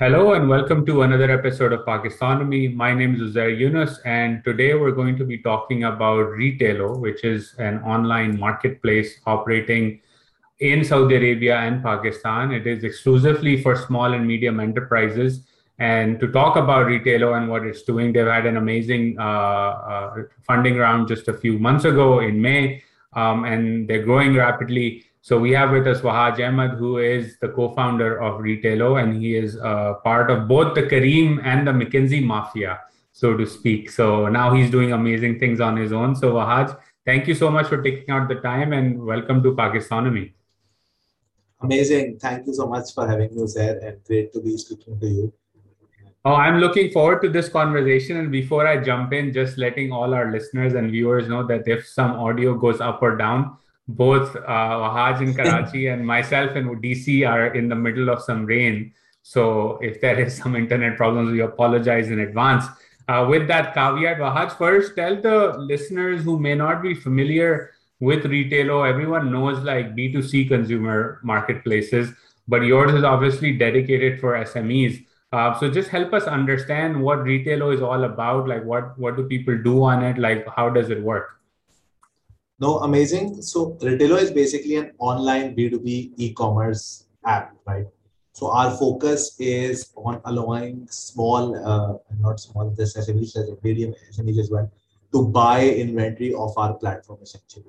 Hello and welcome to another episode of Pakistonomy. My name is Uzair Younus, and today we're going to be talking about Retailo, which is an online marketplace operating in Saudi Arabia and Pakistan. It is exclusively for small and medium enterprises. And to talk about Retailo and what it's doing, they've had an amazing uh, uh, funding round just a few months ago in May, um, and they're growing rapidly. So we have with us Wahaj Ahmed, who is the co-founder of Retailo, and he is uh, part of both the Careem and the McKinsey mafia, so to speak. So now he's doing amazing things on his own. So Wahaj, thank you so much for taking out the time, and welcome to Pakistonomy. Amazing. Thank you so much for having me here, and great to be speaking to you. Oh, I'm looking forward to this conversation. And before I jump in, just letting all our listeners and viewers know that if some audio goes up or down, both uh, Wahaj in Karachi and myself in DC are in the middle of some rain. So if there is some internet problems, we apologize in advance. Uh, with that caveat, Wahaj, first tell the listeners who may not be familiar with Retailo, everyone knows like B2C consumer marketplaces, but yours is obviously dedicated for SMEs. Uh, so just help us understand what Retailo is all about. Like what, what do people do on it? Like how does it work? No, amazing. So Retailo is basically an online B2B e-commerce app, right? So our focus is on allowing small, uh, not small, this SMEs, medium SMEs as well, to buy inventory of our platform essentially.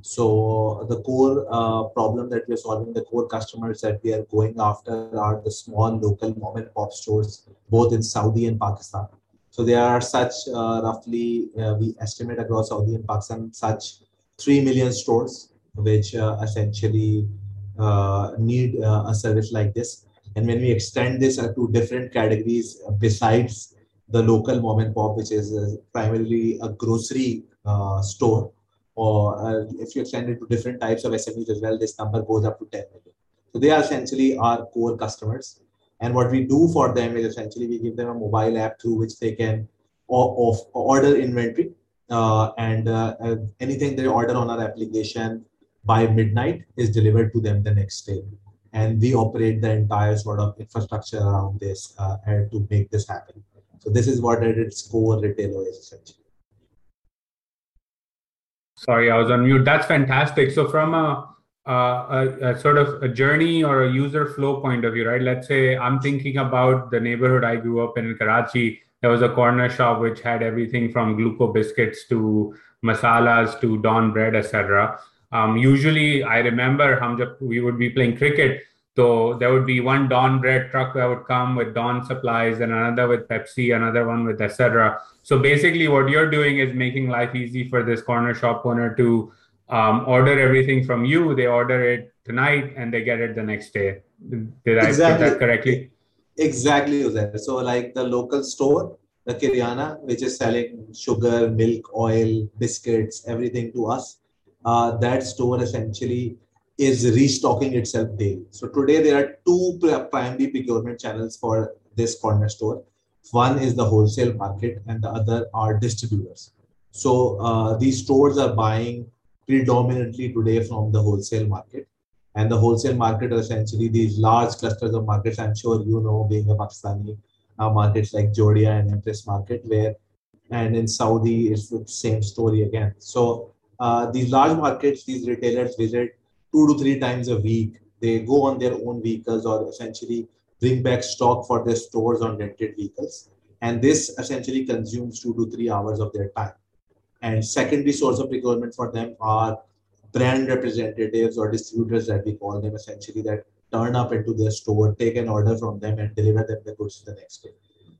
So the core uh, problem that we're solving, the core customers that we are going after are the small local mom and pop stores, both in Saudi and Pakistan. So there are such uh, roughly, uh, we estimate across Saudi and Pakistan, such 3 million stores, which uh, essentially uh, need uh, a service like this. And when we extend this to different categories besides the local mom and pop, which is primarily a grocery store, or if you extend it to different types of SMEs as well, this number goes up to 10 million. So they are essentially our core customers. And what we do for them is essentially we give them a mobile app through which they can order inventory uh, and uh, uh, anything they order on our application by midnight is delivered to them the next day. And we operate the entire sort of infrastructure around this uh, to make this happen. So this is what at its core Retailo is essentially. Sorry, I was on mute. That's fantastic. So from a, a, a, sort of a journey or a user flow point of view, right? Let's say I'm thinking about the neighborhood I grew up in Karachi there was a corner shop which had everything from gluco biscuits to masalas to Dawn bread etc um, usually i remember we would be playing cricket so there would be one Dawn bread truck that would come with Dawn supplies and another with pepsi another one with etc so basically what you're doing is making life easy for this corner shop owner to um, order everything from you. They order it tonight and they get it the next day. Did i exactly. that correctly Exactly, Uzair. So, like the local store, the Kiryana, which is selling sugar, milk, oil, biscuits, everything to us, uh, that store essentially is restocking itself daily. So, today there are two primary procurement channels for this corner store. One is the wholesale market, and the other are distributors. So, uh, these stores are buying predominantly today from the wholesale market and the wholesale market are essentially these large clusters of markets. I'm sure you know, being a Pakistani, uh, markets like Jodia and Empress Market, where and in Saudi it's the same story again. So uh, these large markets, these retailers visit two to three times a week. They go on their own vehicles or essentially bring back stock for their stores on rented vehicles. And this essentially consumes two to three hours of their time. And secondary source of procurement for them are brand representatives or distributors that we call them essentially that turn up into their store, take an order from them and deliver them the goods the next day.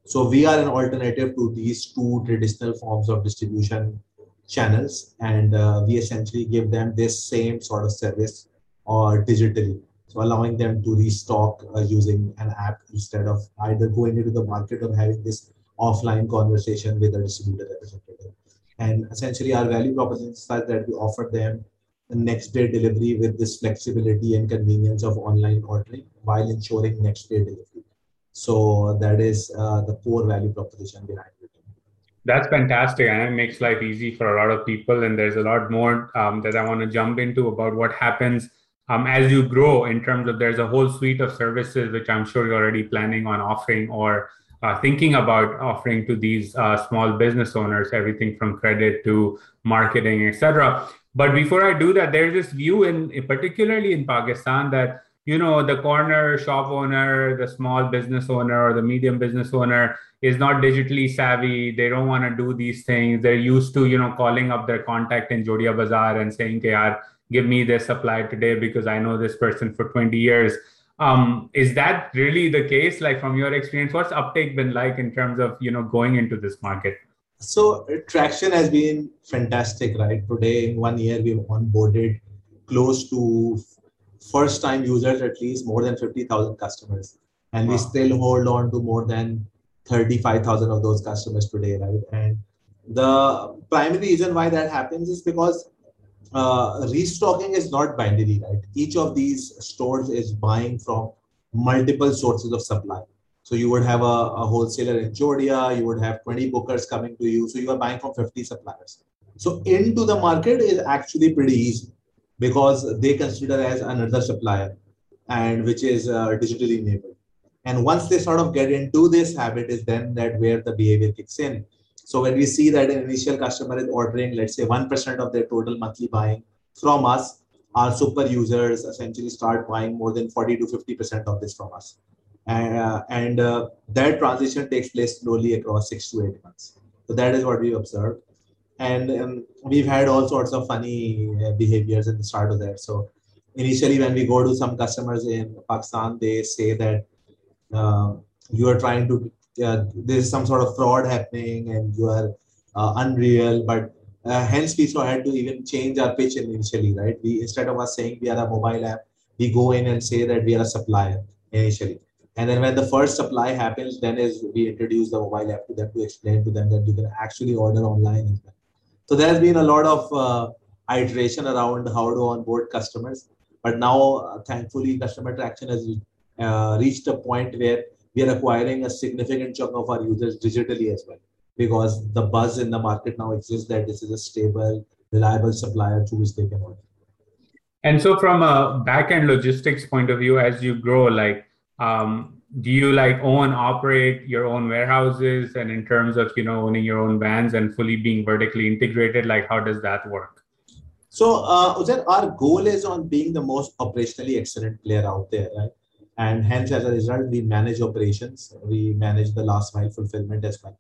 So we are an alternative to these two traditional forms of distribution channels and uh, we essentially give them this same sort of service or digitally. So allowing them to restock uh, using an app instead of either going into the market or having this offline conversation with a distributor representative. And essentially our value proposition is that we offer them next day delivery with this flexibility and convenience of online ordering while ensuring next day delivery. So that is uh, the core value proposition behind it. That's fantastic, and it makes life easy for a lot of people. And there's a lot more um, that I want to jump into about what happens um, as you grow in terms of there's a whole suite of services which I'm sure you're already planning on offering or uh, thinking about offering to these uh, small business owners, everything from credit to marketing, etc. But before I do that, there's this view in particularly in Pakistan that you know the corner shop owner, the small business owner, or the medium business owner is not digitally savvy. They don't want to do these things. They're used to you know calling up their contact in Jodia Bazaar and saying, "Okay, give me this supply today because I know this person for 20 years." Um, is that really the case? Like from your experience, what's uptake been like in terms of you know going into this market? So traction has been fantastic, right? Today in one year we've onboarded close to first time users at least more than 50,000 customers and wow. we still hold on to more than 35,000 of those customers today, right? And the primary reason why that happens is because uh, restocking is not binary, right? Each of these stores is buying from multiple sources of supply. So you would have a, a wholesaler in Jodia, you would have 20 bookers coming to you. So you are buying from 50 suppliers. So into the market is actually pretty easy because they consider as another supplier and which is uh, digitally enabled. And once they sort of get into this habit is then that where the behavior kicks in. So when we see that an initial customer is ordering, let's say 1% of their total monthly buying from us, our super users essentially start buying more than 40 to 50% of this from us. Uh, and uh, that transition takes place slowly across six to eight months. So that is what we observed. And um, we've had all sorts of funny uh, behaviors at the start of that. So initially, when we go to some customers in Pakistan, they say that uh, you are trying to uh, there's some sort of fraud happening and you are uh, unreal but hence we so had to even change our pitch initially right we instead of us saying we are a mobile app we go in and say that we are a supplier initially and then when the first supply happens then is we introduce the mobile app to them to explain to them that you can actually order online so there's been a lot of uh, iteration around how to onboard customers. But now uh, thankfully customer traction has uh, reached a point where we are acquiring a significant chunk of our users digitally as well. Because the buzz in the market now exists that this is a stable, reliable supplier to which they can order. And so, from a back-end logistics point of view, as you grow, like, um, do you like own, operate your own warehouses, and in terms of you know owning your own vans and fully being vertically integrated, like how does that work? So, uh, our goal is on being the most operationally excellent player out there, right? and hence as a result we manage operations. We manage the last mile fulfillment as well.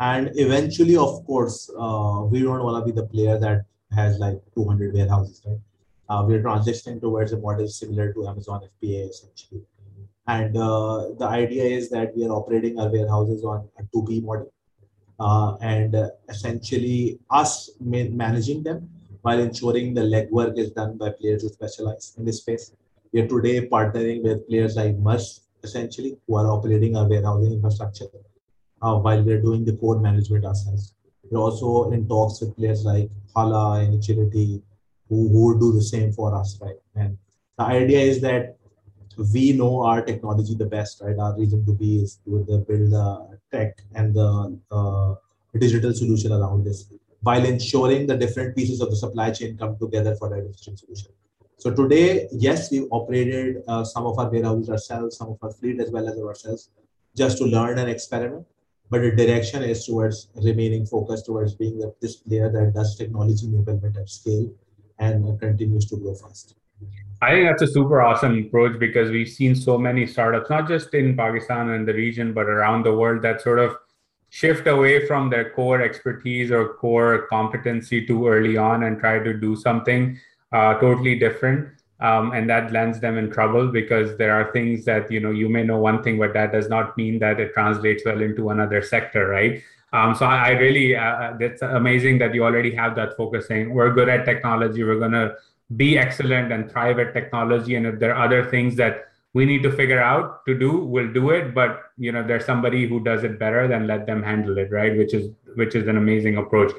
And eventually of course uh, we don't want to be the player that has like 200 warehouses right? Uh, we're transitioning towards a model similar to amazon fba essentially and uh, the idea is that we are operating our warehouses on a 2b model uh, and uh, essentially us managing them while ensuring the legwork is done by players who specialize in this space we are today partnering with players like Mush, essentially, who are operating our warehousing infrastructure uh, while we're doing the core management ourselves. We're also in talks with players like Hala and Agility, who, who do the same for us, right? And the idea is that we know our technology the best, right? Our reason to be is to build the tech and the uh, digital solution around this while ensuring the different pieces of the supply chain come together for that efficient solution. So today, yes, we've operated uh, some of our warehouses ourselves, some of our fleet as well as ourselves, just to learn and experiment. But the direction is towards remaining focused towards being this player that does technology enablement at scale and continues to grow fast. I think that's a super awesome approach because we've seen so many startups, not just in Pakistan and the region, but around the world that sort of shift away from their core expertise or core competency too early on and try to do something uh, totally different um, and that lands them in trouble because there are things that you know you may know one thing but that does not mean that it translates well into another sector right? Um, so I, I really uh, uh that's amazing that you already have that focusing we're good at technology we're to be excellent and thrive at technology and if there are other things that we need to figure out to do we'll do it. But you know there's somebody who does it better then let them handle it right? Which is which is an amazing approach.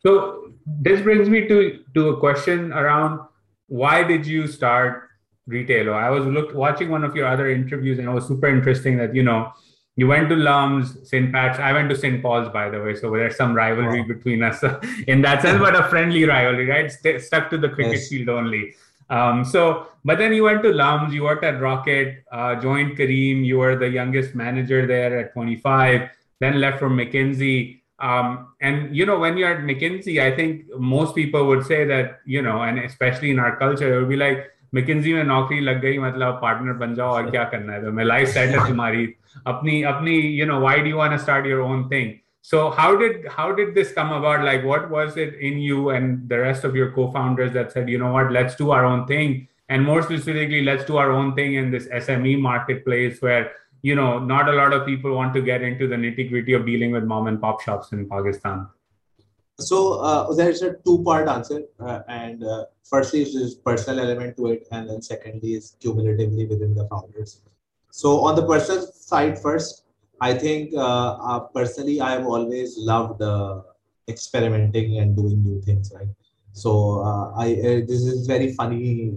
So this brings me to to a question around why did you start Retailo? I was look, watching one of your other interviews, and it was super interesting that you know you went to Lums, St. Pat's. I went to St. Paul's, by the way, so there's some rivalry wow. between us in that sense, but a friendly rivalry, right? St- stuck to the cricket yes. field only. Um, so, but then you went to Lums, you worked at Rocket, uh, joined Careem, you were the youngest manager there at 25, then left for McKinsey. Um, and you know, when you're at McKinsey, I think most people would say that, you know, and especially in our culture, it would be like, McKinsey में नौकरी लग गई मतलब partner बन जाओ और क्या करना है तो मैं लाइफ सेट है तुम्हारी अपनी अपनी you know why do you want to start your own thing so how did how did this come about? Like, what was it in you and the rest of your co-founders that said, you know what, let's do our own thing, and more specifically, let's do our own thing in this SME marketplace where you know not a lot of people want to get into the nitty gritty of dealing with mom and pop shops in Pakistan. So uh, there's a two-part answer, uh, and uh, firstly is personal element to it, and then secondly is cumulatively within the founders. So on the personal side first, I think uh, uh, personally, I've always loved uh, experimenting and doing new things, right? So I this is very funny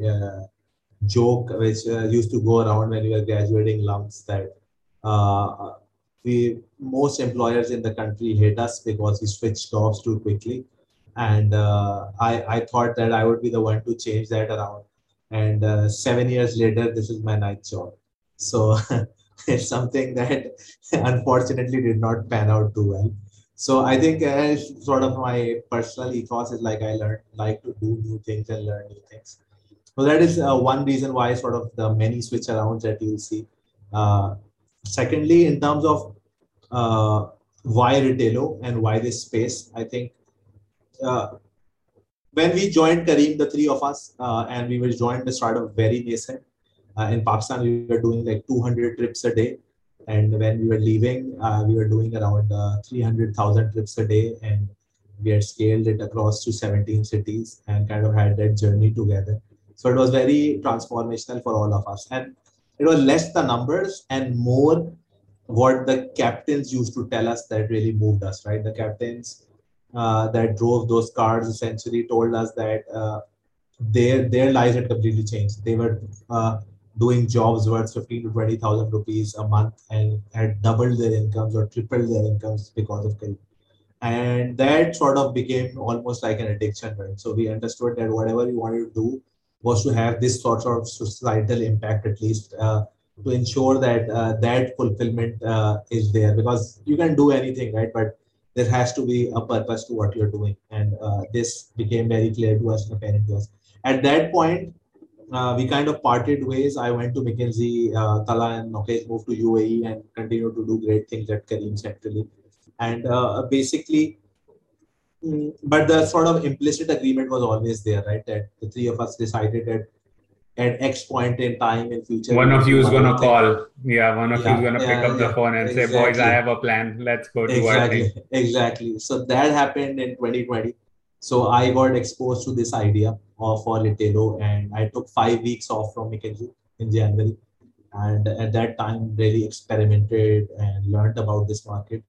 joke which used to go around when we were graduating Lums that we most employers in the country hate us because we switch jobs too quickly and uh, I, I thought that i would be the one to change that around and uh, seven years later this is my ninth job so it's something that unfortunately did not pan out too well. So I think uh, sort of my personal ethos is like I learn like to do new things and learn new things. So that is uh, one reason why sort of the many switch arounds that you'll see. Uh, secondly, in terms of uh, why Retailo and why this space, I think uh, when we joined Careem, the three of us, uh, and we were joined the start of very nascent, uh, in Pakistan, we were doing like 200 trips a day. And when we were leaving, uh, we were doing around uh, 300,000 trips a day. And we had scaled it across to 17 cities and kind of had that journey together. So it was very transformational for all of us. And it was less the numbers and more what the captains used to tell us that really moved us, right? The captains uh, that drove those cars essentially told us that uh, their their lives had completely changed. They were uh, doing jobs worth 15 to 20,000 rupees a month and had doubled their incomes or tripled their incomes because of Careem. And that sort of became almost like an addiction, right? So we understood that whatever we wanted to do was to have this sort of societal impact at least uh, to ensure that uh, that fulfillment uh, is there because you can do anything, right? But there has to be a purpose to what you're doing. And uh, this became very clear to us apparent to us. At that point, uh, we kind of parted ways. I went to McKinsey, uh, Talha and Nokesh moved to UAE and continued to do great things at Careem centrally. And uh, basically, mm, but the sort of implicit agreement was always there, right? That the three of us decided that at X point in time in future. One of you is going to call. Yeah, one of yeah, you is going to yeah, pick up yeah, the phone and exactly. say, boys, I have a plan. Let's go to exactly. Exactly. So that happened in 2020. So I got exposed to this idea of for Retailo and I took five weeks off from McKinsey in January. And at that time, really experimented and learned about this market.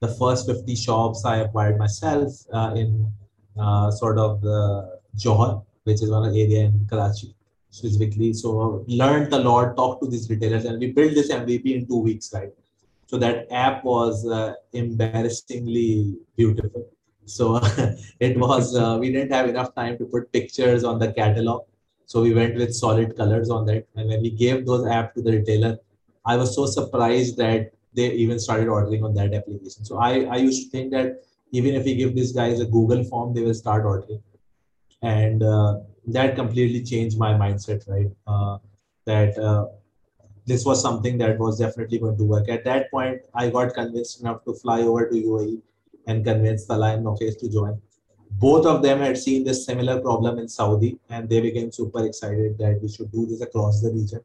The first 50 shops I acquired myself uh, in uh, sort of the Johor, which is one area in Karachi specifically. So learned a lot, talked to these retailers, and we built this MVP in two weeks, right? So that app was uh, embarrassingly beautiful. So it was, uh, we didn't have enough time to put pictures on the catalog. So we went with solid colors on that. And when we gave those app to the retailer, I was so surprised that they even started ordering on that application. So I, I used to think that even if we give these guys a Google form, they will start ordering. And uh, that completely changed my mindset, right? Uh, that uh, this was something that was definitely going to work. At that point, I got convinced enough to fly over to UAE and convince Salah and Nokesh to join. Both of them had seen this similar problem in Saudi, and they became super excited that we should do this across the region.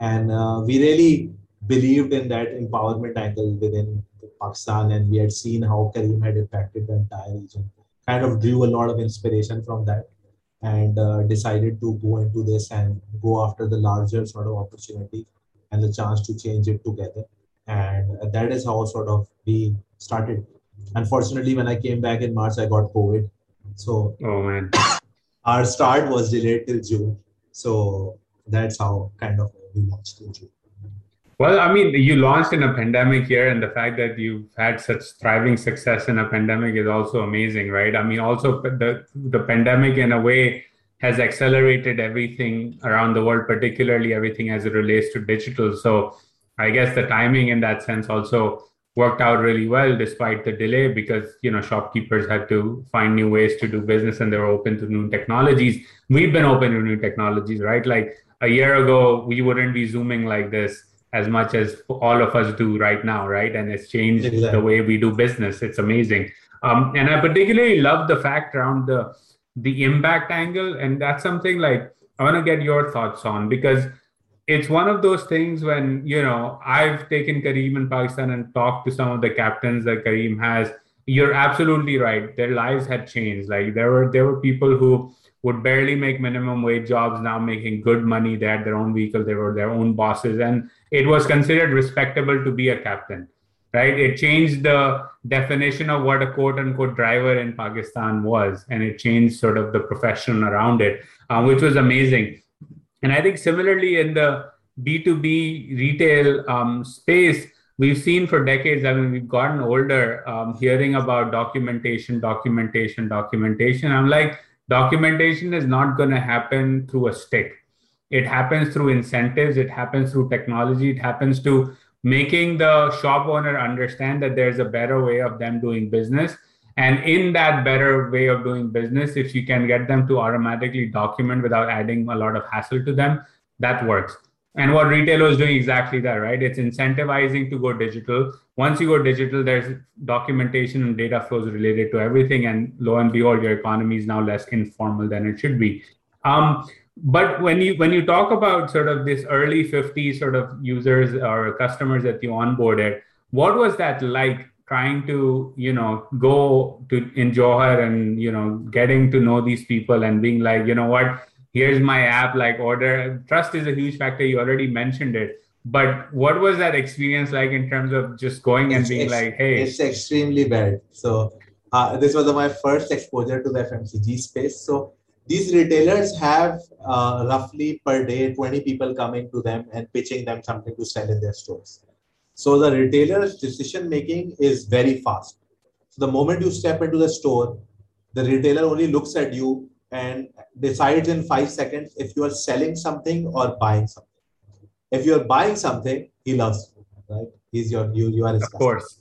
And uh, we really believed in that empowerment angle within Pakistan, and we had seen how Careem had impacted the entire region. Kind of drew a lot of inspiration from that, and uh, decided to go into this and go after the larger sort of opportunity and the chance to change it together. And that is how sort of we started Unfortunately, when I came back in March, I got COVID. So oh man, our start was delayed till June. So that's how kind of we launched in June. Well, I mean, you launched in a pandemic year, and the fact that you've had such thriving success in a pandemic is also amazing, right? I mean, also the the pandemic in a way has accelerated everything around the world, particularly everything as it relates to digital. So I guess the timing in that sense also worked out really well despite the delay because you know shopkeepers had to find new ways to do business and they were open to new technologies. We've been open to new technologies, right? Like a year ago, we wouldn't be zooming like this as much as all of us do right now, right? And it's changed exactly. the way we do business. It's amazing. Um, and I particularly love the fact around the the impact angle, and that's something like I want to get your thoughts on because it's one of those things when you know I've taken Careem in Pakistan and talked to some of the captains that Careem has. You're absolutely right. Their lives had changed. Like there were there were people who would barely make minimum wage jobs now making good money. They had their own vehicle. They were their own bosses, and it was considered respectable to be a captain right? It changed the definition of what a quote unquote driver in Pakistan was, and it changed sort of the profession around it, uh, which was amazing. And I think similarly in the B2B retail um, space, we've seen for decades, I mean, we've gotten older um, hearing about documentation, documentation, documentation. I'm like, documentation is not going to happen through a stick. It happens through incentives, it happens through technology, it happens to making the shop owner understand that there's a better way of them doing business. And in that better way of doing business if you can get them to automatically document without adding a lot of hassle to them that works. And what Retailo is doing exactly that right? It's incentivizing to go digital once you go digital there's documentation and data flows related to everything and lo and behold your economy is now less informal than it should be. Um, but when you when you talk about sort of this early 50 sort of users or customers that you onboarded what was that like trying to you know go to in Johor and you know getting to know these people and being like you know what? Here's my app like order. Trust is a huge factor. You already mentioned it but what was that experience like in terms of just going and it's, being like hey it's extremely bad so uh, this was my first exposure to the fmcg space so these retailers have uh, roughly per day 20 people coming to them and pitching them something to sell in their stores. So the retailer's decision making is very fast. So the moment you step into the store, the retailer only looks at you and decides in five seconds if you are selling something or buying something. If you're buying something, he loves you, right? He's your you, you are his of customer. course.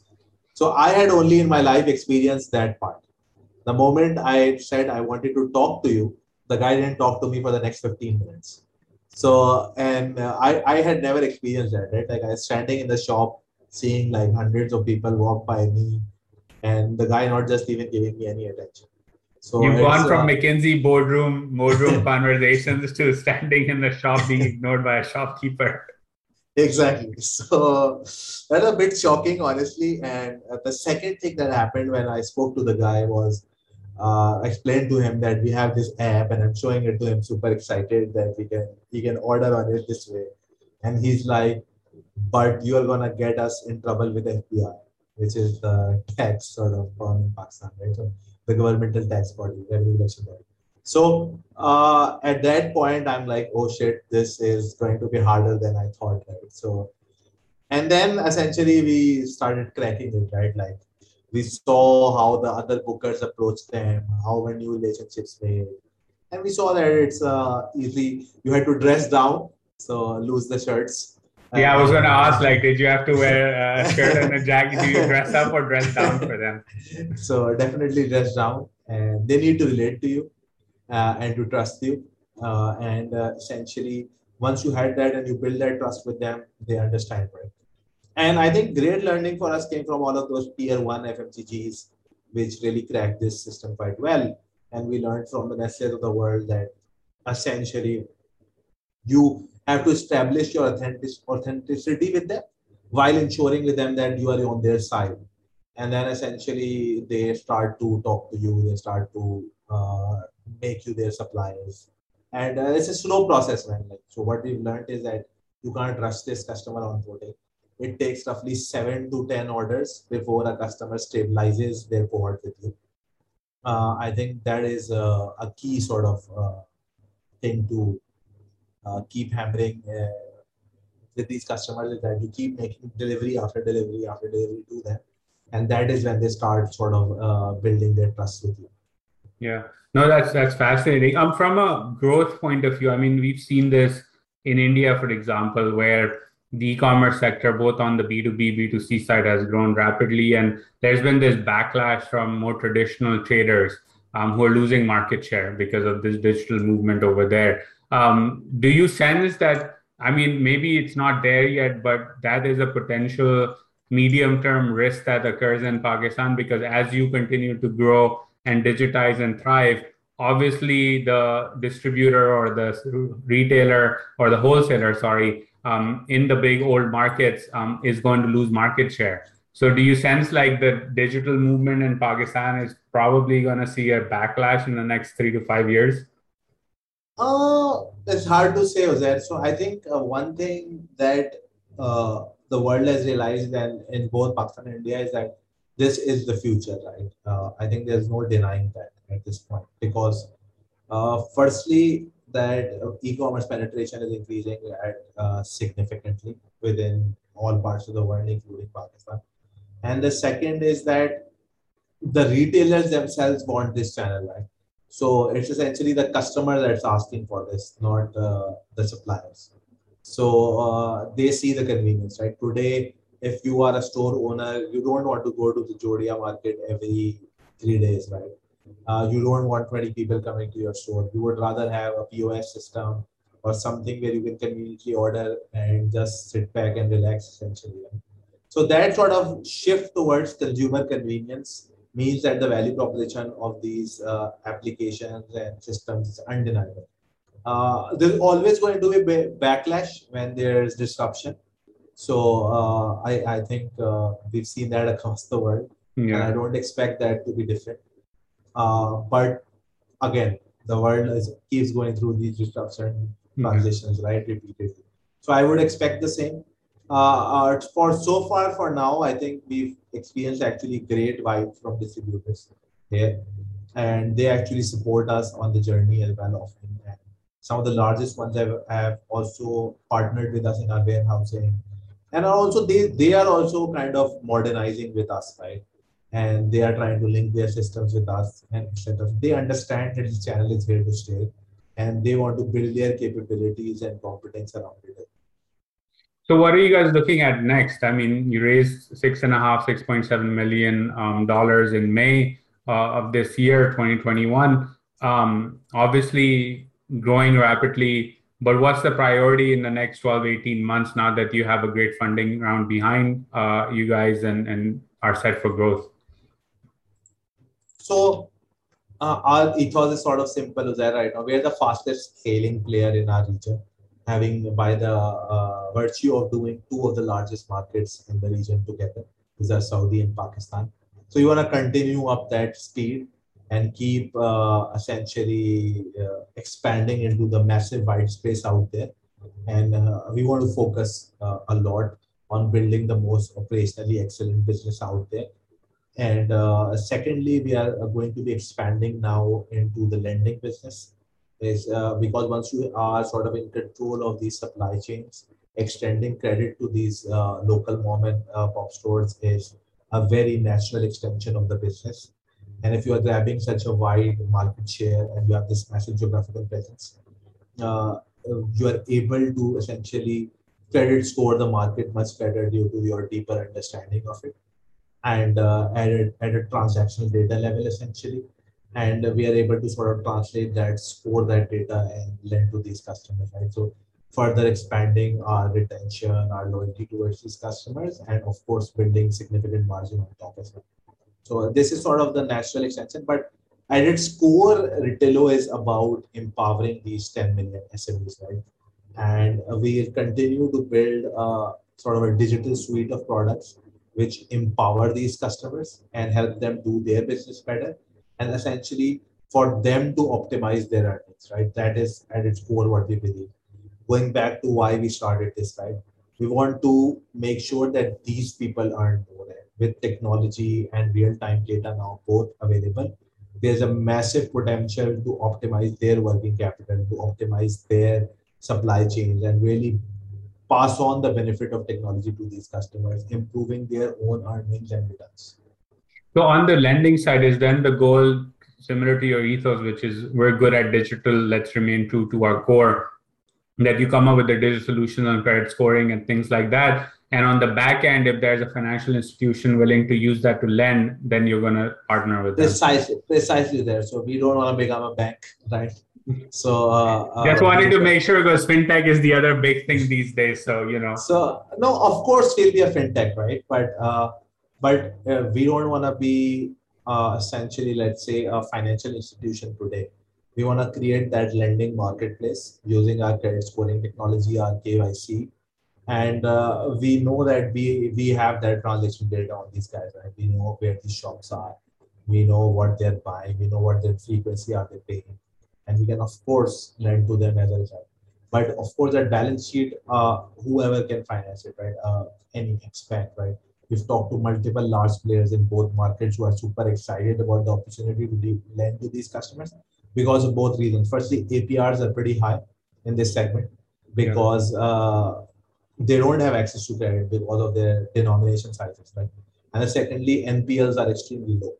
So I had only in my life experienced that part. The moment I said I wanted to talk to you, the guy didn't talk to me for the next 15 minutes. So, and uh, I, I had never experienced that, right? Like I was standing in the shop, seeing like hundreds of people walk by me, and the guy not just even giving me any attention. So you've gone from uh, McKinsey boardroom boardroom conversations to standing in the shop being ignored by a shopkeeper. Exactly. So that was a bit shocking, honestly. And uh, the second thing that happened when I spoke to the guy was uh, explained to him that we have this app and I'm showing it to him super excited that he can he can order on it this way. And he's like, but you are gonna get us in trouble with FBR, which is the tax sort of firm in Pakistan, right? So the governmental tax body, revenue collection body. So uh, at that point, I'm like, oh shit, this is going to be harder than I thought, right? So, and then essentially we started cracking it, right? Like we saw how the other bookers approached them, how were new relationships made. And we saw that it's uh, easy. You had to dress down, so lose the shirts. Yeah, I was going to ask, like, did you have to wear a shirt and a jacket? Do you dress up or dress down for them? So definitely dress down, and they need to relate to you uh, and to trust you. Uh, and uh, essentially, once you had that and you build that trust with them, they understand it. And I think great learning for us came from all of those tier one FMCGs, which really cracked this system quite well. And we learned from the Nestle of the world that essentially you have to establish your authentic, authenticity with them while ensuring with them that you are on their side. And then essentially they start to talk to you, they start to uh, make you their suppliers. And uh, it's a slow process, man. Like, so what we've learned is that you can't rush this customer onboarding it takes roughly seven to 10 orders before a customer stabilizes their cohort with you. Uh, I think that is a, a key sort of uh, thing to uh, keep hammering uh, with these customers that you keep making delivery after delivery after delivery to them. And that is when they start sort of uh, building their trust with you. Yeah, no, that's that's fascinating. Um, from a growth point of view, I mean, we've seen this in India, for example, where the e-commerce sector, both on the B2B, B2C side, has grown rapidly, and there's been this backlash from more traditional traders um, who are losing market share because of this digital movement over there. Um, do you sense that? I mean, maybe it's not there yet, but that is a potential medium-term risk that occurs in Pakistan because as you continue to grow and digitize and thrive, obviously the distributor or the retailer or the wholesaler, sorry, um, in the big old markets um, is going to lose market share. So, do you sense like the digital movement in Pakistan is probably going to see a backlash in the next three to five years? Uh, it's hard to say, Uzair. So, I think uh, one thing that uh, the world has realized, and in both Pakistan and India, is that this is the future, right? Uh, I think there's no denying that at this point because, uh, firstly, that e-commerce penetration is increasing at uh, significantly within all parts of the world, including Pakistan. And the second is that the retailers themselves want this channel, right? So it's essentially the customer that's asking for this, not uh, the suppliers. So uh, they see the convenience, right? Today, if you are a store owner, you don't want to go to the Jodia market every three days, right? Uh, you don't want 20 people coming to your store. You would rather have a POS system or something where you can conveniently order and just sit back and relax essentially. So that sort of shift towards consumer convenience means that the value proposition of these uh, applications and systems is undeniable. Uh, there's always going to be backlash when there's disruption. So uh, I, I think uh, we've seen that across the world. Yeah. And I don't expect that to be different. Uh, but again, the world is, keeps going through these disruption transitions, right, repeatedly. So I would expect the same. Uh, uh, for so far, for now, I think we've experienced actually great vibe from distributors here, and they actually support us on the journey as well. Often, and some of the largest ones have, have also partnered with us in our warehousing, and also they they are also kind of modernizing with us, right? and they are trying to link their systems with us and etc. They understand that this channel is here to stay and they want to build their capabilities and competence around it. So what are you guys looking at next? I mean, you raised six and a half, six point seven million um, dollars in May uh, of this year, 2021. Um, obviously, growing rapidly. But what's the priority in the next 12, 18 months now that you have a great funding round behind uh, you guys and, and are set for growth? So uh, our ethos is sort of simple as right now. We're the fastest scaling player in our region, having by the uh, virtue of doing two of the largest markets in the region together, these are Saudi and Pakistan. So you want to continue up that speed and keep uh, essentially uh, expanding into the massive white space out there. And uh, we want to focus uh, a lot on building the most operationally excellent business out there and uh, secondly, we are going to be expanding now into the lending business. Is uh, because once you are sort of in control of these supply chains, extending credit to these uh, local mom and uh, pop stores is a very natural extension of the business. And if you are grabbing such a wide market share and you have this massive geographical presence, uh, you are able to essentially credit score the market much better due to your deeper understanding of it and uh, at, a, at a transactional data level essentially and we are able to sort of translate that score that data and lend to these customers right? So further expanding our retention our loyalty towards these customers and of course building significant margin on top as well. So this is sort of the natural extension but at its core Retailo is about empowering these 10 million SMEs right? And we'll continue to build a, sort of a digital suite of products which empower these customers and help them do their business better and essentially for them to optimize their earnings, right? That is at its core what we believe. Going back to why we started this, right? We want to make sure that these people earn more. With technology and real-time data now both available, there's a massive potential to optimize their working capital, to optimize their supply chains, and really pass on the benefit of technology to these customers, improving their own earnings and returns. So, on the lending side, is then the goal similar to your ethos, which is we're good at digital, let's remain true to our core, that you come up with a digital solution on credit scoring and things like that. And on the back end, if there's a financial institution willing to use that to lend, then you're going to partner with precisely, them. Precisely there. So we don't want to become a bank, right? So uh, uh, just wanted to make sure because fintech is the other big thing these days. So you know. So no, of course we'll be a fintech, right? But uh, but uh, we don't want to be uh, essentially, let's say, a financial institution today. We want to create that lending marketplace using our credit scoring technology, our KYC, and uh, we know that we we have that transaction data on these guys. Right? We know where these shops are. We know what they're buying. We know what their frequency are they paying and we can of course lend to them as a result but of course that balance sheet uh, whoever can finance it right uh, any expat right we've talked to multiple large players in both markets who are super excited about the opportunity to lend to these customers because of both reasons firstly aprs are pretty high in this segment because yeah. uh, they don't have access to credit because of their denomination sizes right and secondly npls are extremely low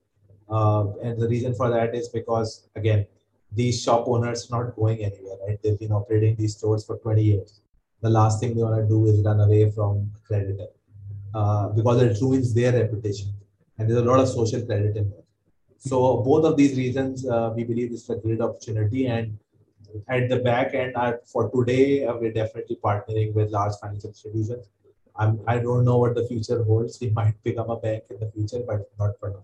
uh, and the reason for that is because again these shop owners not going anywhere, right? They've been operating these stores for 20 years. The last thing they want to do is run away from creditor uh, because it ruins their reputation. And there's a lot of social credit in there. So both of these reasons, uh, we believe this is a great opportunity. And at the back end, uh, for today, uh, we're definitely partnering with large financial institutions. I'm, I don't know what the future holds. We might become a bank in the future, but not for now.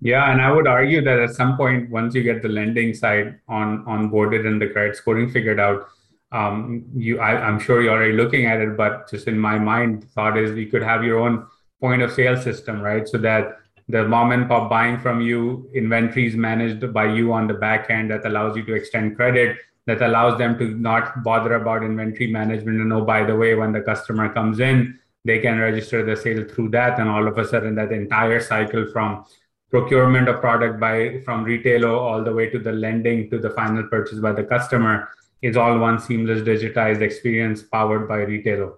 Yeah, and I would argue that at some point, once you get the lending side on onboarded and the credit scoring figured out, um, you I, am sure you're already looking at it, but just in my mind, the thought is you could have your own point of sale system, right? So that the mom and pop buying from you, inventory is managed by you on the back end that allows you to extend credit, that allows them to not bother about inventory management and oh, by the way, when the customer comes in, they can register the sale through that. And all of a sudden, that entire cycle from procurement of product by from retailer all the way to the lending to the final purchase by the customer is all one seamless digitized experience powered by Retailo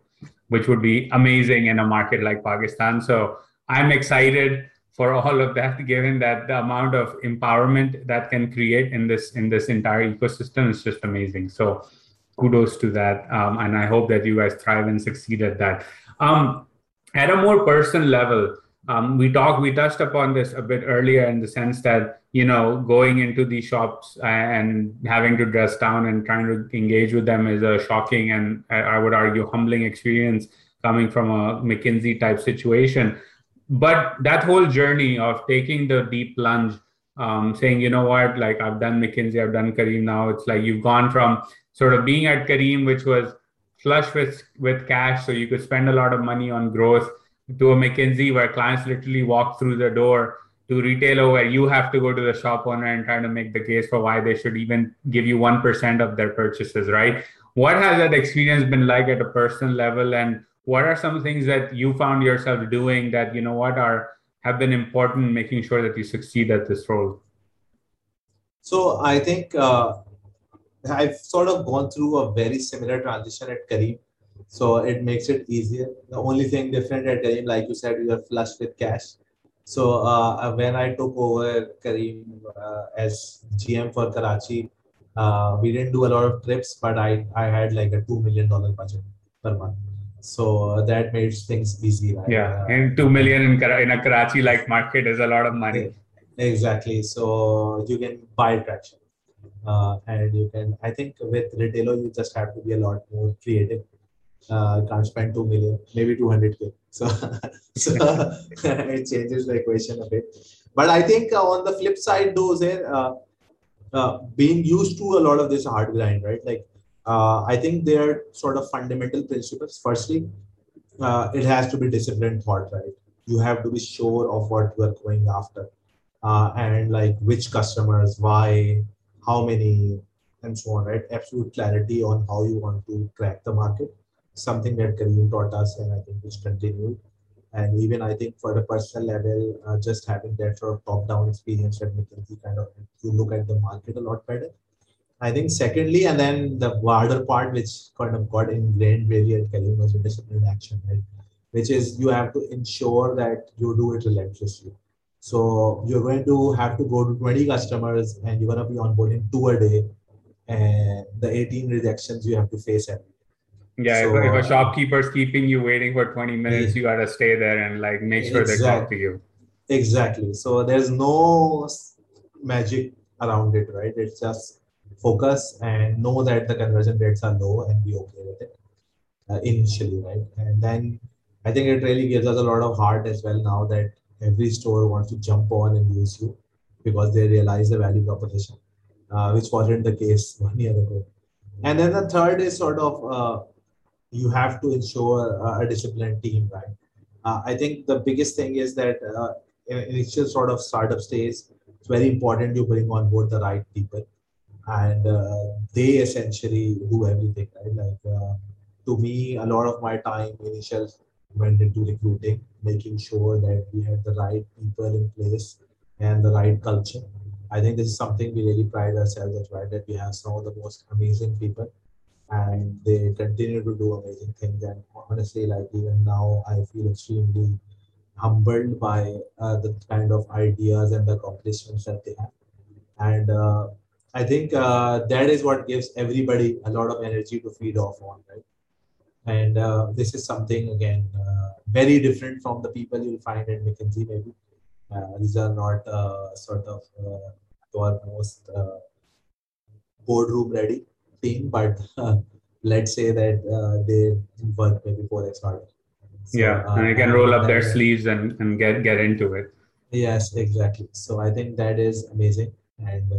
which would be amazing in a market like pakistan. So i'm excited for all of that given that the amount of empowerment that can create in this in this entire ecosystem is just amazing. So kudos to that um, and i hope that you guys thrive and succeed at that. Um, at a more personal level um, we talked, we touched upon this a bit earlier in the sense that you know going into these shops and having to dress down and trying to engage with them is a shocking and I would argue humbling experience coming from a McKinsey type situation. But that whole journey of taking the deep plunge, um, saying, you know what, like I've done McKinsey, I've done Careem now. It's like you've gone from sort of being at Careem which was flush with with cash, so you could spend a lot of money on growth to a McKinsey where clients literally walk through the door to Retailo where you have to go to the shop owner and try to make the case for why they should even give you 1% of their purchases, right? What has that experience been like at a personal level? And what are some things that you found yourself doing that, you know, what are have been important making sure that you succeed at this role? So I think uh, I've sort of gone through a very similar transition at Careem so it makes it easier. The only thing different at Careem, like you said, you are flush with cash. So uh, when I took over Careem uh, as GM for Karachi, uh, we didn't do a lot of trips, but I, I had like a $2 million budget per month. So that made things easy. Right? Yeah, and 2 million in, in a Karachi like market is a lot of money. Exactly. So you can buy traction. Uh, and you can, I think with Retailo, you just have to be a lot more creative uh, can't spend 2 million, maybe 200k. So, so it changes the equation a bit. But I think uh, on the flip side, those uh, uh, being used to a lot of this hard grind, right? Like, uh, I think they're sort of fundamental principles. Firstly, uh, it has to be disciplined thought, right? You have to be sure of what you are going after, uh, and like which customers, why, how many, and so on, right? Absolute clarity on how you want to crack the market something that Careem taught us, and I think which continued. And even I think for the personal level, uh, just having that sort of top-down experience at McKinsey kind of you look at the market a lot better. I think secondly, and then the harder part, which kind of got ingrained really at Careem was disciplined action, right? Which is you have to ensure that you do it relentlessly. So you're going to have to go to 20 customers and you're going to be onboarding two a day. And the 18 rejections you have to face every yeah, so, if, if, a shopkeeper's keeping you waiting for 20 minutes, yeah. you gotta stay there and like make sure exactly. they talk to you. Exactly. So there's no magic around it, right? It's just focus and know that the conversion rates are low and be okay with it uh, initially, right? And then I think it really gives us a lot of heart as well now that every store wants to jump on and use you because they realize the value proposition, uh, which wasn't the case one year ago. And then the third is sort of uh, you have to ensure a disciplined team, right? Uh, I think the biggest thing is that uh, in initial sort of startup stage, it's very important you bring on board the right people, and uh, they essentially do everything, right? Like uh, to me, a lot of my time initial went into recruiting, making sure that we had the right people in place and the right culture. I think this is something we really pride ourselves at, right? That we have some of the most amazing people and they continue to do amazing things. And honestly, like even now, I feel extremely humbled by uh, the kind of ideas and the accomplishments that they have. And uh, I think uh, that is what gives everybody a lot of energy to feed off on, right? And uh, this is something again uh, very different from the people you'll find at McKinsey. Maybe uh, these are not sort of our most boardroom ready team, but uh, let's say that uh, they work maybe four x harder. So, yeah, uh, and they can roll up their sleeves and, and get get into it. Yes, exactly. So I think that is amazing, and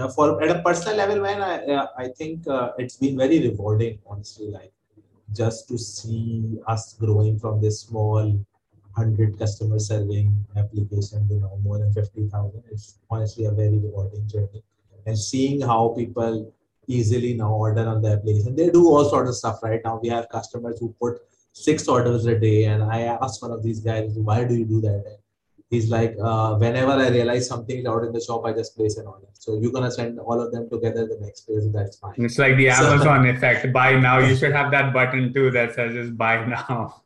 uh, for at a personal level, man, I uh, I think uh, it's been very rewarding, honestly. Like just to see us growing from this small hundred customer serving application to now more than fifty thousand. It's honestly a very rewarding journey, and seeing how people easily now order on their place and they do all sort of stuff right? Now we have customers who put six orders a day and i asked one of these guys why do you do that? And he's like uh, whenever i realize something is out in the shop i just place an order. So you're gonna send all of them together the next day so that's fine. It's like the amazon effect. Buy now. You should have that button too that says just buy now.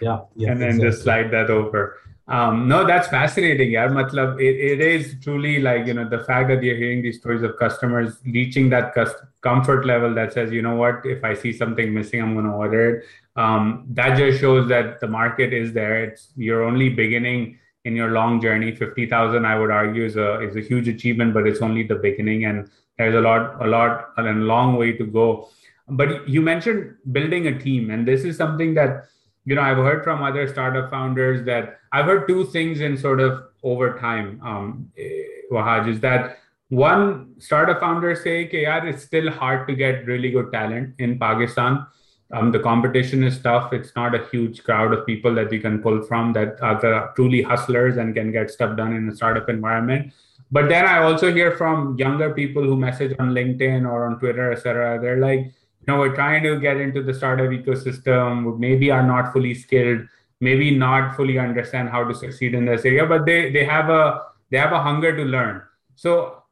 Yeah, yeah and then exactly. just slide that over um, no, that's fascinating. Yeah, Matlab, it, it is truly like, you know, the fact that you're hearing these stories of customers reaching that comfort level that says, you know what, if I see something missing, I'm going to order it. Um, that just shows that the market is there. It's you're only beginning in your long journey. 50,000, I would argue is a, is a huge achievement, but it's only the beginning and there's a lot, a lot, and a long way to go. But you mentioned building a team and this is something that, you know, I've heard from other startup founders that I've heard two things in sort of over time, um, eh, Wahaj, is that one startup founders say, okay, it's still hard to get really good talent in Pakistan. Um, the competition is tough. It's not a huge crowd of people that you can pull from that are the truly hustlers and can get stuff done in a startup environment. But then I also hear from younger people who message on LinkedIn or on Twitter, etc. They're like, you know, we're trying to get into the startup ecosystem, maybe are not fully skilled, maybe not fully understand how to succeed in this area, but they they have a they have a hunger to learn. So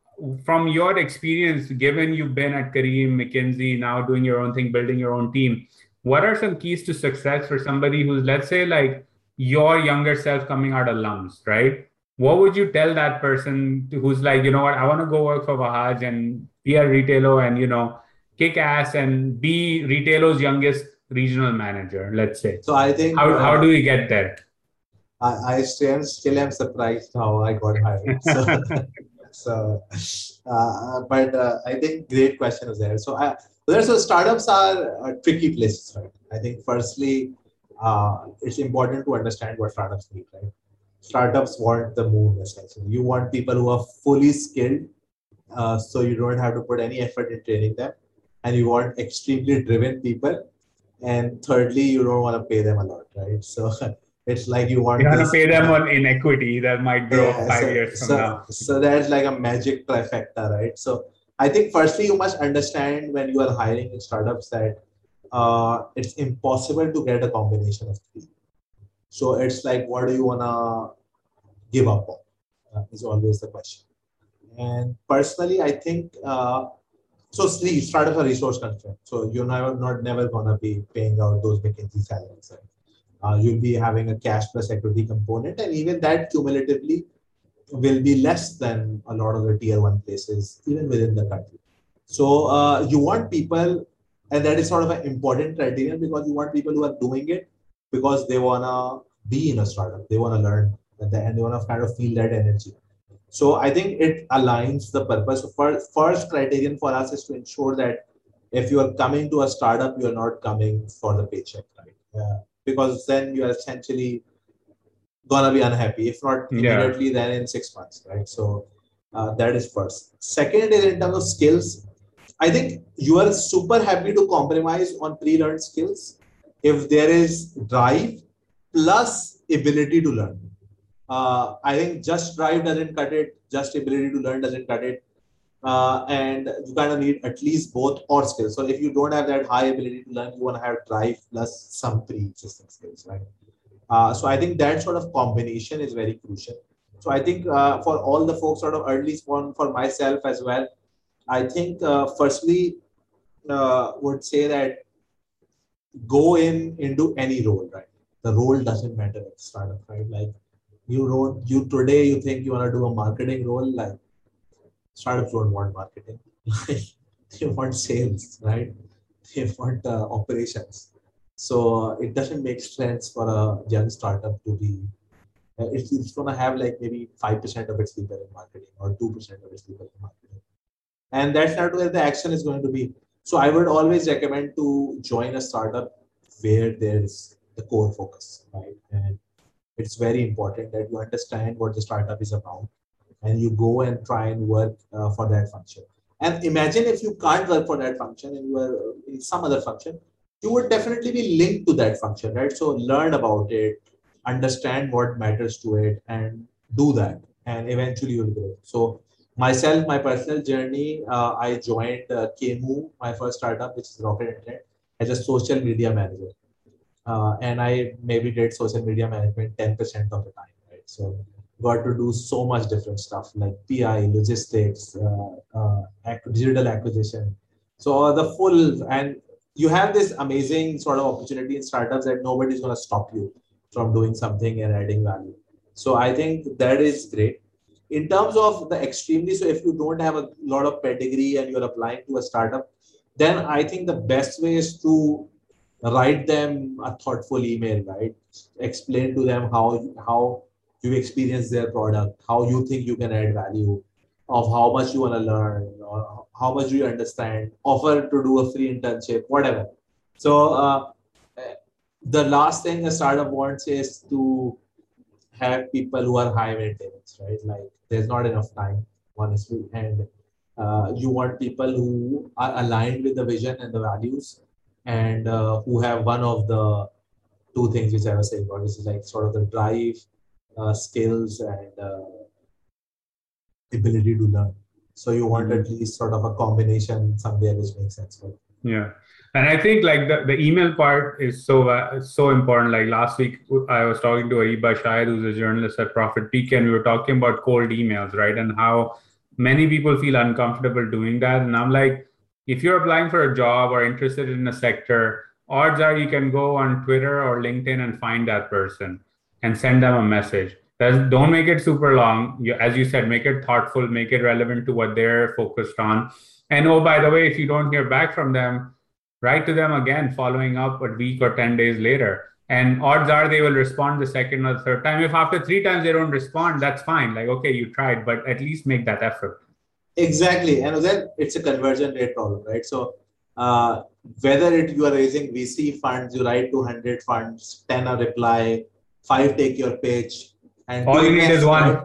from your experience, given you've been at Careem, McKinsey, now doing your own thing, building your own team, what are some keys to success for somebody who's, let's say, like your younger self coming out of LUMS, right? What would you tell that person who's like, you know what, I want to go work for Wahaj and be a retailer and, you know, kick ass and be Retailo's youngest regional manager, let's say. So I think how, uh, how do we get there? I, I still, still am surprised how I got hired. So, so uh, but uh, I think great question is there. So I, so startups are uh, tricky places, right? I think firstly, uh, it's important to understand what startups need, right? Startups want the moon essentially. You want people who are fully skilled, uh, so you don't have to put any effort in training them and you want extremely driven people and thirdly you don't want to pay them a lot right? So it's like you want you want to pay them on inequity that might grow yeah, five so, years from so, now. so that's like a magic trifecta right? So i think firstly you must understand when you are hiring in startups that uh, it's impossible to get a combination of three. So it's like what do you want to give up on? Uh, is always the question. And personally i think uh, so see, startups are resource constrained. So you're never not never gonna be paying out those McKinsey salaries. Uh, you'll be having a cash plus equity component, and even that cumulatively will be less than a lot of the tier one places, even within the country. So uh, you want people, and that is sort of an important criterion because you want people who are doing it because they wanna be in a startup, they wanna learn, and they wanna kind of feel that energy. So I think it aligns the purpose. First, first criterion for us is to ensure that if you are coming to a startup, you are not coming for the paycheck, right? Yeah. Because then you are essentially gonna be unhappy. If not immediately, yeah. then in six months, right? So uh, that is first. Second is in terms of skills. I think you are super happy to compromise on pre-learned skills if there is drive plus ability to learn. Uh, I think just drive doesn't cut it. Just ability to learn doesn't cut it uh, and you kind of need at least both or skills. So if you don't have that high ability to learn, you want to have drive plus some pre-existing skills, right? Uh, so I think that sort of combination is very crucial. So I think uh, for all the folks sort of early spawn, for myself as well, I think uh, firstly uh, would say that go in into any role, right? The role doesn't matter at startup, right? Like you wrote you today you think you want to do a marketing role, like startups don't want marketing. they want sales, right? They want uh, operations. So it doesn't make sense for a young startup to be. Uh, it's, it's going to have like maybe five percent of its people in marketing or two percent of its people in marketing, and that's not where the action is going to be. So I would always recommend to join a startup where there's the core focus, right? And it's very important that you understand what the startup is about and you go and try and work uh, for that function. And imagine if you can't work for that function and you are uh, in some other function, you would definitely be linked to that function, right? So learn about it, understand what matters to it, and do that. And eventually you'll grow. So myself, my personal journey, uh, I joined uh, my first startup, which is Rocket Internet, as a social media manager. Uh, and I maybe did social media management 10% of the time, right? So got to do so much different stuff like PI, logistics, uh, uh, digital acquisition. So the full and you have this amazing sort of opportunity in startups that nobody's going to stop you from doing something and adding value. So I think that is great. In terms of the extremely, so if you don't have a lot of pedigree and you're applying to a startup, then I think the best way is to write them a thoughtful email, right? Explain to them how how you experience their product, how you think you can add value, of how much you want to learn, or how much you understand, offer to do a free internship, whatever. So uh, the last thing a startup wants is to have people who are high maintenance, right? Like there's not enough time, honestly, and uh, you want people who are aligned with the vision and the values, and uh, who have one of the two things which I was saying about, which is like sort of the drive uh, skills and uh, ability to learn. So you want at least sort of a combination somewhere which makes sense for you. Yeah. And I think like the, the email part is so uh, so important. Like last week, I was talking to Ariba Shahid, who's a journalist at Profit Peak, and we were talking about cold emails, right? And how many people feel uncomfortable doing that. And I'm like, if you're applying for a job or interested in a sector, odds are you can go on Twitter or LinkedIn and find that person and send them a message. That's, don't make it super long. You, as you said, make it thoughtful, make it relevant to what they're focused on. And oh, by the way, if you don't hear back from them, write to them again, following up a week or 10 days later. And odds are they will respond the second or third time. If after three times they don't respond, that's fine. Like, okay, you tried, but at least make that effort. Exactly. And then it's a conversion rate problem, right? So uh, whether it you are raising VC funds, you write 200 funds, 10 a reply, five take your pitch, and all you need is one.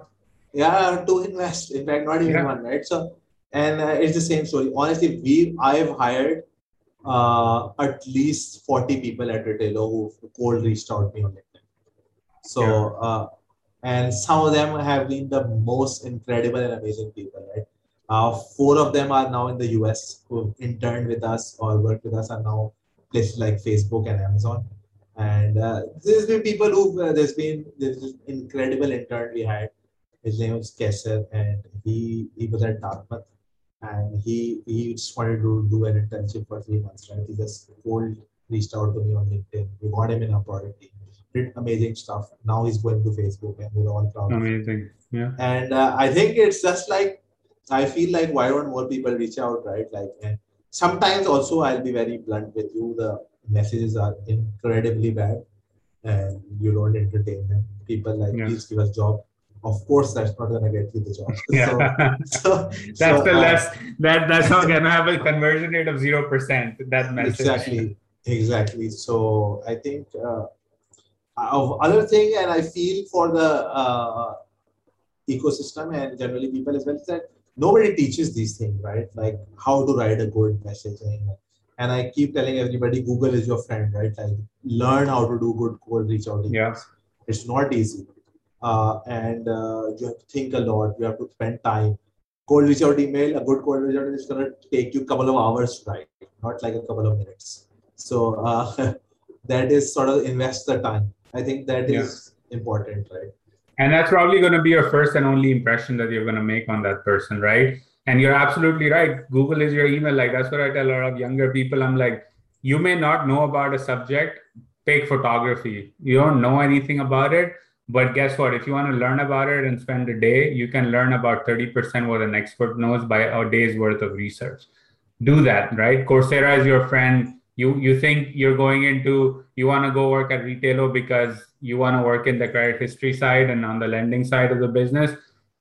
Yeah, to invest. In fact, not even yeah. one, right? So, and uh, it's the same story. Honestly, we I've hired uh, at least forty people at Retailo who cold reached out me on LinkedIn. So, yeah. uh, and some of them have been the most incredible and amazing people, right? Uh, four of them are now in the US who interned with us or worked with us are now places like Facebook and Amazon. And uh, there's been people who uh, there's been this incredible intern we had. His name was Kesser, and he he was at Dartmouth, and he he just wanted to do an internship for three months. Right, he just cold reached out to me on LinkedIn. We got him in our product team. did amazing stuff. Now he's going to Facebook, and we're all proud. Amazing, yeah. And uh, I think it's just like I feel like why don't more people reach out, right? Like, and sometimes also I'll be very blunt with you. The messages are incredibly bad, and you don't entertain them. People like yeah. please give us job of course that's not going to get you the job. Yeah. So, so that's so, the uh, less that that's not going to have a conversion rate of zero percent. That message. Exactly, exactly. So I think uh, of other thing, and I feel for the uh, ecosystem and generally people as well is that nobody teaches these things, right? Like how to write a good message. And I keep telling everybody, Google is your friend, right? Like learn how to do good cold reach out. Yeah. It's not easy uh, and uh, you have to think a lot. You have to spend time. Cold reach out email, a good cold reach out is going to take you a couple of hours to write, not like a couple of minutes. So uh, that is sort of invest the time. I think that yeah. is important, right? And that's probably going to be your first and only impression that you're going to make on that person, right? And you're absolutely right. Google is your email. Like that's what I tell a lot of younger people. I'm like, you may not know about a subject. Take photography. You don't know anything about it but guess what? If you want to learn about it and spend a day, you can learn about 30% what an expert knows by a day's worth of research. Do that, right? Coursera is your friend. You you think you're going into you want to go work at Retailo because you want to work in the credit history side and on the lending side of the business?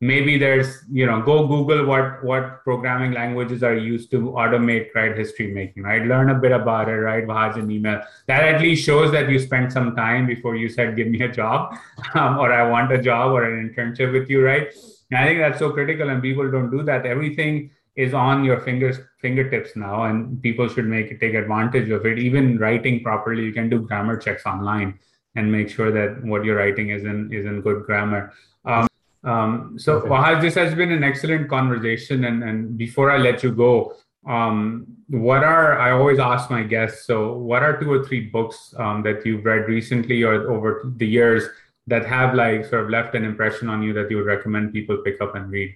Maybe there's you know go google what what programming languages are used to automate credit history making right? Learn a bit about it right? Wahaj an email. That at least shows that you spent some time before you said give me a job um, or i want a job or an internship with you right? And i think that's so critical and people don't do that. Everything is on your fingers fingertips now and people should make it take advantage of it even writing properly you can do grammar checks online and make sure that what you're writing is in is in good grammar um, um, so, okay. Wahaj, this has been an excellent conversation. And, and before I let you go, um, what are, I always ask my guests, so what are two or three books um, that you've read recently or over the years that have like sort of left an impression on you that you would recommend people pick up and read?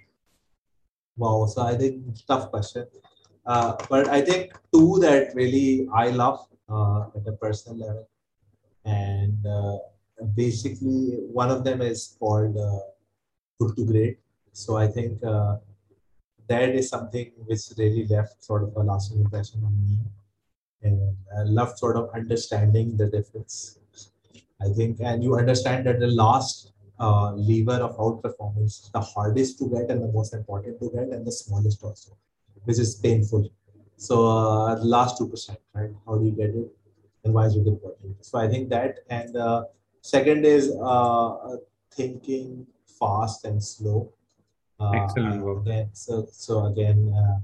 Wow, so I think tough question. Uh, but I think two that really I love uh, at a personal level. And uh, basically, one of them is called uh, good to great. So I think uh, that is something which really left sort of a lasting impression on me. And I love sort of understanding the difference. I think, and you understand that the last uh, lever of outperformance, the hardest to get and the most important to get, and the smallest also, which is painful. So uh, last two percent, right? How do you get it, and why is it important? So I think that, and uh, second is uh, thinking fast and slow. Uh, Excellent work. Again, so, so again, uh,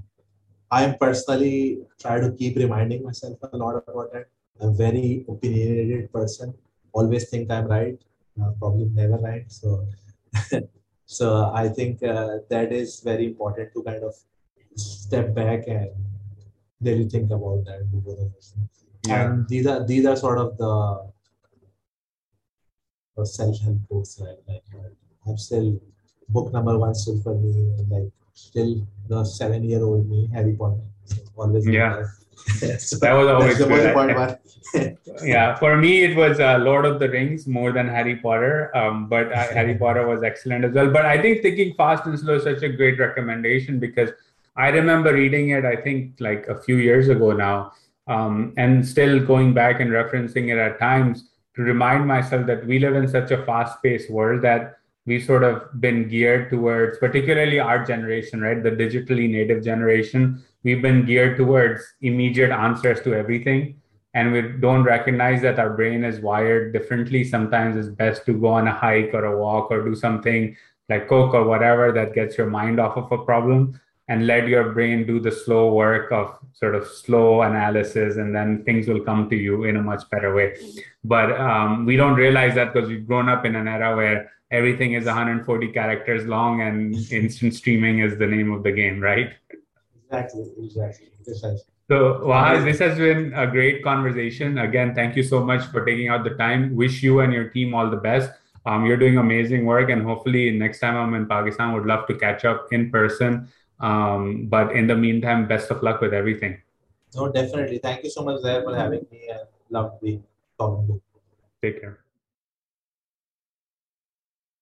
I am personally try to keep reminding myself a lot about that. I'm a very opinionated person. Always think I'm right. Uh, probably never right. So, so I think uh, that is very important to kind of step back and really think about that Yeah. And these are these are sort of the, the self-help books, right? Like, I'm still book number one still for me, like still the seven year old me, Harry Potter. So always yeah. so that was always the good. yeah, for me it was uh, Lord of the Rings more than Harry Potter, um, but uh, Harry Potter was excellent as well. But I think thinking fast and slow is such a great recommendation because I remember reading it. I think like a few years ago now, um, and still going back and referencing it at times to remind myself that we live in such a fast-paced world that we've sort of been geared towards, particularly our generation, right? The digitally native generation. We've been geared towards immediate answers to everything. And we don't recognize that our brain is wired differently. Sometimes it's best to go on a hike or a walk or do something like cook or whatever that gets your mind off of a problem and let your brain do the slow work of sort of slow analysis and then things will come to you in a much better way but um, we don't realize that because we've grown up in an era where everything is 140 characters long and instant streaming is the name of the game, right? Exactly, exactly. So, Wahaj, this has been a great conversation. Again, thank you so much for taking out the time. Wish you and your team all the best. Um, you're doing amazing work, and hopefully, next time I'm in Pakistan, would love to catch up in person. Um, but in the meantime, best of luck with everything. No, definitely. Thank you so much there for having me. I love being talking to you. Take care.